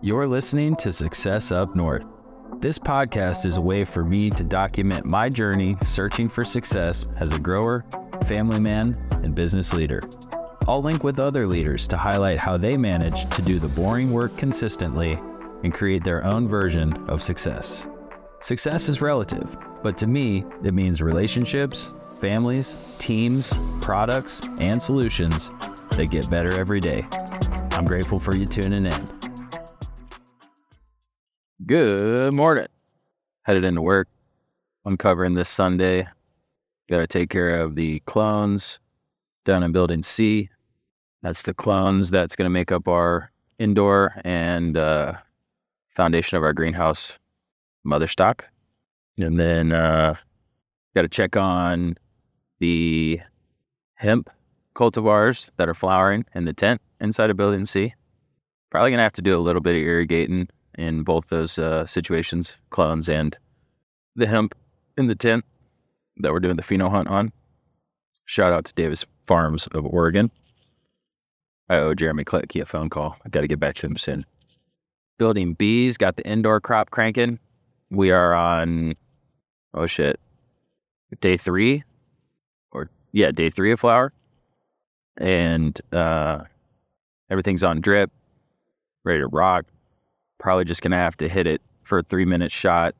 You're listening to Success Up North. This podcast is a way for me to document my journey searching for success as a grower, family man, and business leader. I'll link with other leaders to highlight how they manage to do the boring work consistently and create their own version of success. Success is relative, but to me, it means relationships, families, teams, products, and solutions that get better every day. I'm grateful for you tuning in. Good morning. Headed into work. Uncovering this Sunday. Got to take care of the clones down in Building C. That's the clones that's going to make up our indoor and uh, foundation of our greenhouse mother stock. And then uh, got to check on the hemp cultivars that are flowering in the tent inside of Building C. Probably going to have to do a little bit of irrigating in both those uh, situations, clones and the hemp in the tent that we're doing the pheno hunt on. Shout out to Davis Farms of Oregon. I owe Jeremy Kletke a phone call. I got to get back to him soon. Building B's got the indoor crop cranking. We are on, oh shit, day three or yeah, day three of flower. And uh, everything's on drip, ready to rock. Probably just going to have to hit it for a three minute shot.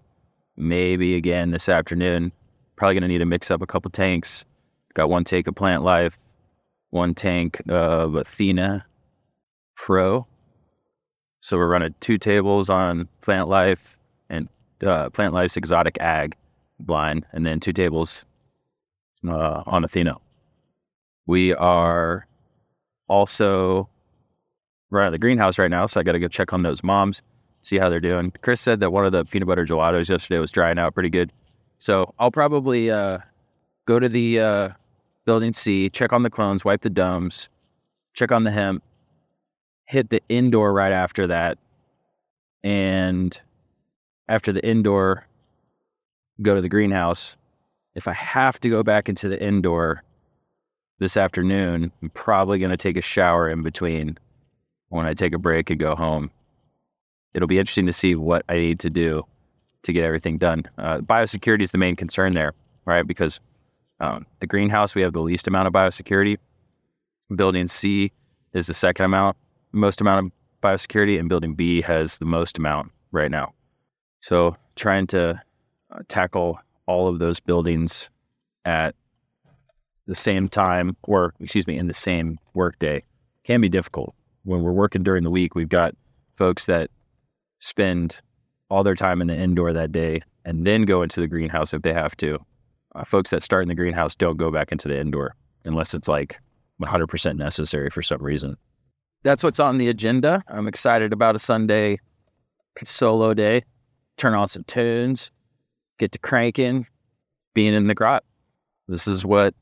Maybe again this afternoon. Probably going to need to mix up a couple tanks. Got one tank of Plant Life, one tank of Athena Pro. So we're running two tables on Plant Life and uh, Plant Life's Exotic Ag blind, and then two tables uh, on Athena. We are also running the greenhouse right now, so I got to go check on those moms, see how they're doing. Chris said that one of the peanut butter gelatos yesterday was drying out pretty good, so I'll probably uh, go to the uh, building C, check on the clones, wipe the domes, check on the hemp, hit the indoor right after that, and after the indoor, go to the greenhouse. If I have to go back into the indoor this afternoon, I'm probably going to take a shower in between when I take a break and go home. It'll be interesting to see what I need to do to get everything done. Uh, biosecurity is the main concern there, right? Because um, the greenhouse, we have the least amount of biosecurity. Building C is the second amount, most amount of biosecurity, and building B has the most amount right now. So trying to uh, tackle all of those buildings at the same time, or excuse me, in the same workday can be difficult. When we're working during the week, we've got folks that spend all their time in the indoor that day and then go into the greenhouse if they have to. Uh, folks that start in the greenhouse don't go back into the indoor unless it's like 100% necessary for some reason. That's what's on the agenda. I'm excited about a Sunday solo day. Turn on some tunes, get to cranking, being in the grot. This is what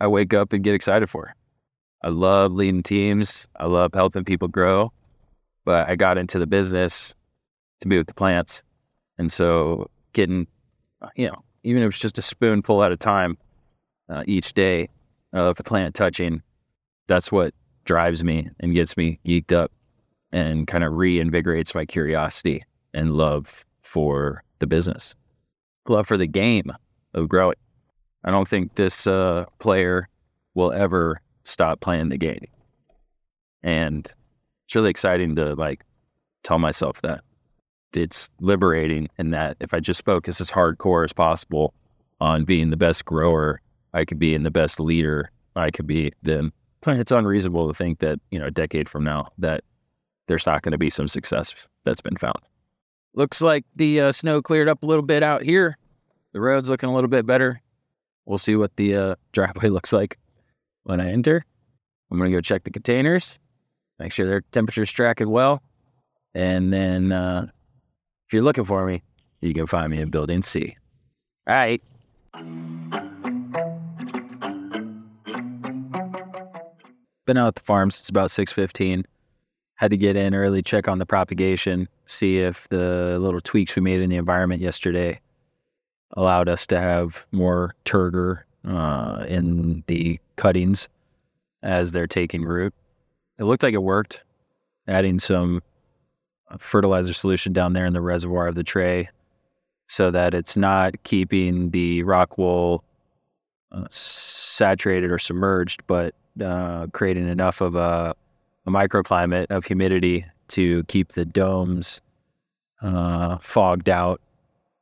I wake up and get excited for. I love leading teams. I love helping people grow. But I got into the business to be with the plants. And so getting, you know, even if it's just a spoonful at a time uh, each day of the plant touching, that's what drives me and gets me geeked up and kind of reinvigorates my curiosity and love for the business love for the game of growing. I don't think this uh, player will ever stop playing the game. And it's really exciting to like tell myself that it's liberating and that if I just focus as hardcore as possible on being the best grower I could be and the best leader I could be, then it's unreasonable to think that, you know, a decade from now that there's not going to be some success that's been found. Looks like the uh, snow cleared up a little bit out here. The road's looking a little bit better. We'll see what the uh, driveway looks like when I enter. I'm going to go check the containers, make sure their temperature's tracking well. And then uh, if you're looking for me, you can find me in Building C. All right. Been out at the farm since about 6.15 had to get in early, check on the propagation, see if the little tweaks we made in the environment yesterday allowed us to have more turgor uh, in the cuttings as they're taking root. It looked like it worked, adding some fertilizer solution down there in the reservoir of the tray so that it's not keeping the rock wool uh, saturated or submerged, but uh, creating enough of a, a, microclimate of humidity to keep the domes uh, fogged out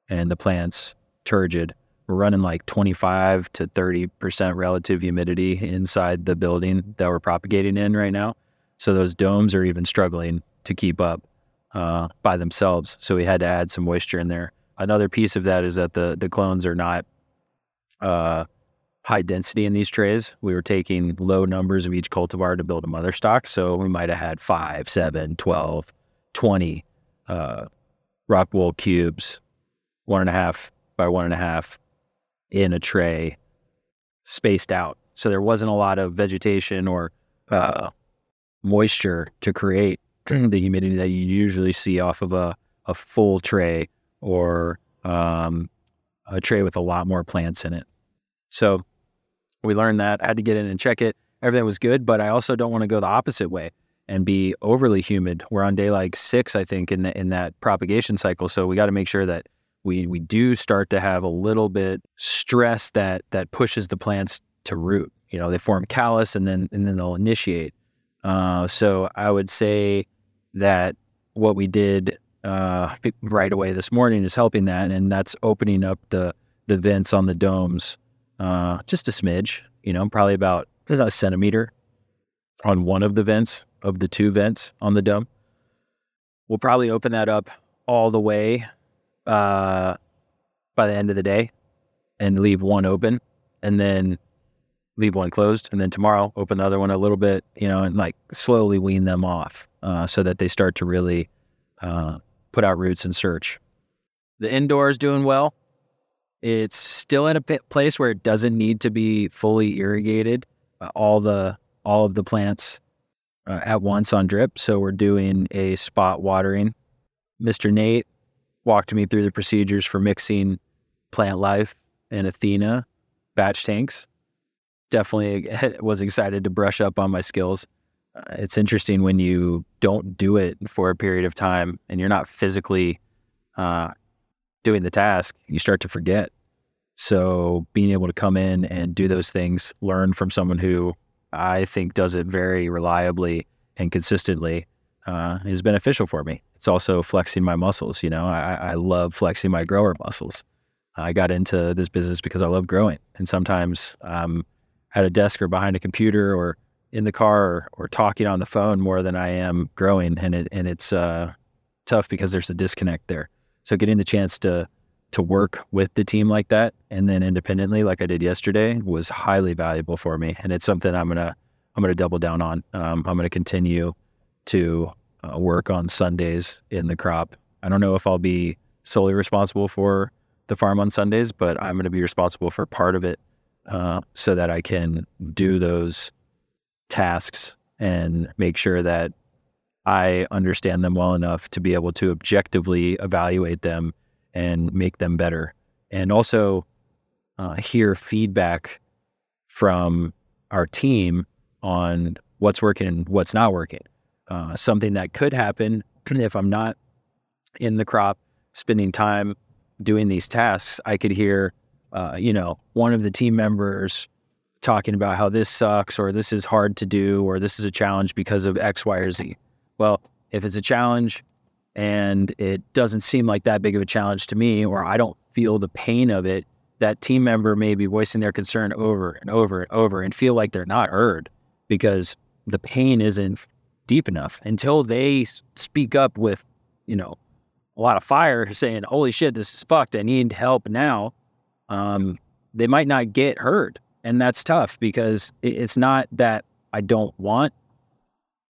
and the plants turgid. We're running like 25 to 30% relative humidity inside the building that we're propagating in right now. So those domes are even struggling to keep up uh, by themselves. So we had to add some moisture in there. Another piece of that is that the the clones are not uh, high density in these trays. We were taking low numbers of each cultivar to build a mother stock. So we might have had five, seven, 12, 20 uh, rock wool cubes, one and a half by one and a half in a tray, spaced out. So there wasn't a lot of vegetation or uh, moisture to create the humidity that you usually see off of a, a full tray or um, a tray with a lot more plants in it. So we learned that. I had to get in and check it. Everything was good, but I also don't want to go the opposite way and be overly humid. We're on day like six, I think, in the, in that propagation cycle. So we got to make sure that we we do start to have a little bit stress that that pushes the plants to root. You know, they form callus and then and then they'll initiate. Uh, so I would say that what we did uh, right away this morning is helping that, and that's opening up the the vents on the domes uh, just a smidge. You know, probably about a centimeter on one of the vents of the two vents on the dome. We'll probably open that up all the way uh, by the end of the day and leave one open, and then leave one closed, and then tomorrow open the other one a little bit, you know, and like slowly wean them off uh, so that they start to really uh, put out roots and search. The indoor is doing well. It's still at a place where it doesn't need to be fully irrigated. Uh, all the all of the plants uh, at once on drip, so we're doing a spot watering. Mr. Nate walked me through the procedures for mixing plant life and Athena batch tanks definitely was excited to brush up on my skills. Uh, it's interesting when you don't do it for a period of time and you're not physically uh, doing the task, you start to forget. So being able to come in and do those things, learn from someone who I think does it very reliably and consistently uh, is beneficial for me. It's also flexing my muscles. You know, I, I love flexing my grower muscles. I got into this business because I love growing, and sometimes um, at a desk or behind a computer or in the car or, or talking on the phone more than I am growing. And it and it's uh, tough because there's a disconnect there. So getting the chance to to work with the team like that and then independently, like I did yesterday, was highly valuable for me. And it's something I'm gonna I'm gonna double down on. Um, I'm gonna continue to uh, work on Sundays in the crop. I don't know if I'll be solely responsible for the farm on Sundays, but I'm going to be responsible for part of it uh, so that I can do those tasks and make sure that I understand them well enough to be able to objectively evaluate them and make them better. And also uh, hear feedback from our team on what's working and what's not working. Uh, something that could happen if I'm not in the crop spending time doing these tasks, I could hear uh, you know, one of the team members talking about how this sucks or this is hard to do or this is a challenge because of X, Y, or Z. Well, if it's a challenge and it doesn't seem like that big of a challenge to me, or I don't feel the pain of it, that team member may be voicing their concern over and over and over and feel like they're not heard because the pain isn't deep enough until they speak up with, you know, a lot of fire saying, holy shit, this is fucked. I need help now um, they might not get heard. And that's tough because it's not that I don't want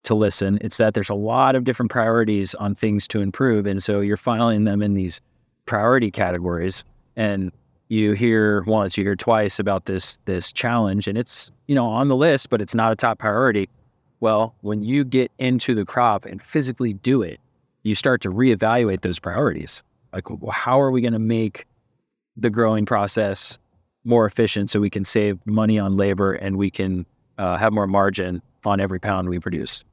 to listen. It's that there's a lot of different priorities on things to improve. And so you're filing them in these priority categories. And you hear once, you hear twice about this this challenge, and it's you know on the list, but it's not a top priority. Well, when you get into the crop and physically do it, you start to reevaluate those priorities. Like, well, how are we going to make the growing process more efficient so we can save money on labor and we can uh, have more margin on every pound we produce.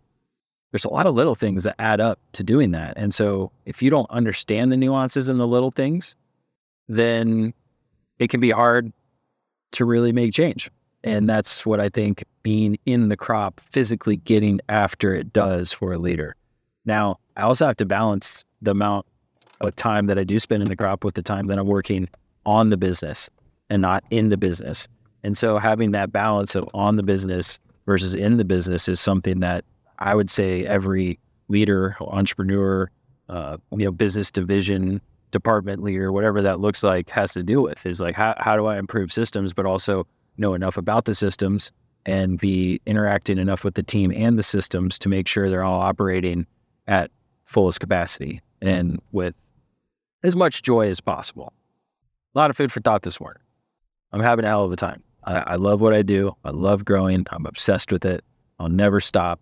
there's a lot of little things that add up to doing that. And so if you don't understand the nuances and the little things, then it can be hard to really make change. And that's what I think being in the crop, physically getting after it does for a leader. Now, I also have to balance the amount of time that I do spend in the crop with the time that I'm working on the business and not in the business. And so having that balance of on the business versus in the business is something that I would say every leader, entrepreneur, uh, you know, business division, department leader, whatever that looks like, has to deal with is like how how do I improve systems, but also know enough about the systems and be interacting enough with the team and the systems to make sure they're all operating at fullest capacity and with as much joy as possible. A lot of food for thought this morning. I'm having a hell of a time. I, I love what I do. I love growing. I'm obsessed with it. I'll never stop.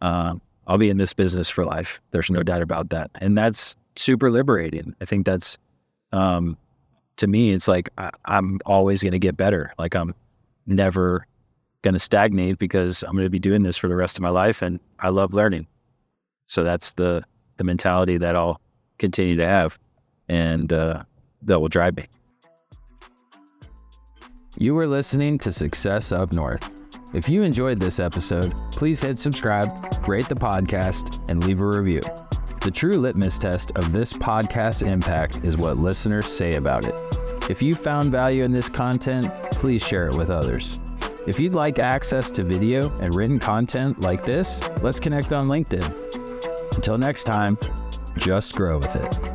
Um, I'll be in this business for life. There's no doubt about that. And that's super liberating. I think that's, um, to me, it's like I, I'm always going to get better. Like I'm never going to stagnate because I'm going to be doing this for the rest of my life. And I love learning. So that's the, the mentality that I'll continue to have and uh, that will drive me. You were listening to Success Up North. If you enjoyed this episode, please hit subscribe, rate the podcast, and leave a review. The true litmus test of this podcast's impact is what listeners say about it. If you found value in this content, please share it with others. If you'd like access to video and written content like this, let's connect on LinkedIn. Until next time, just grow with it.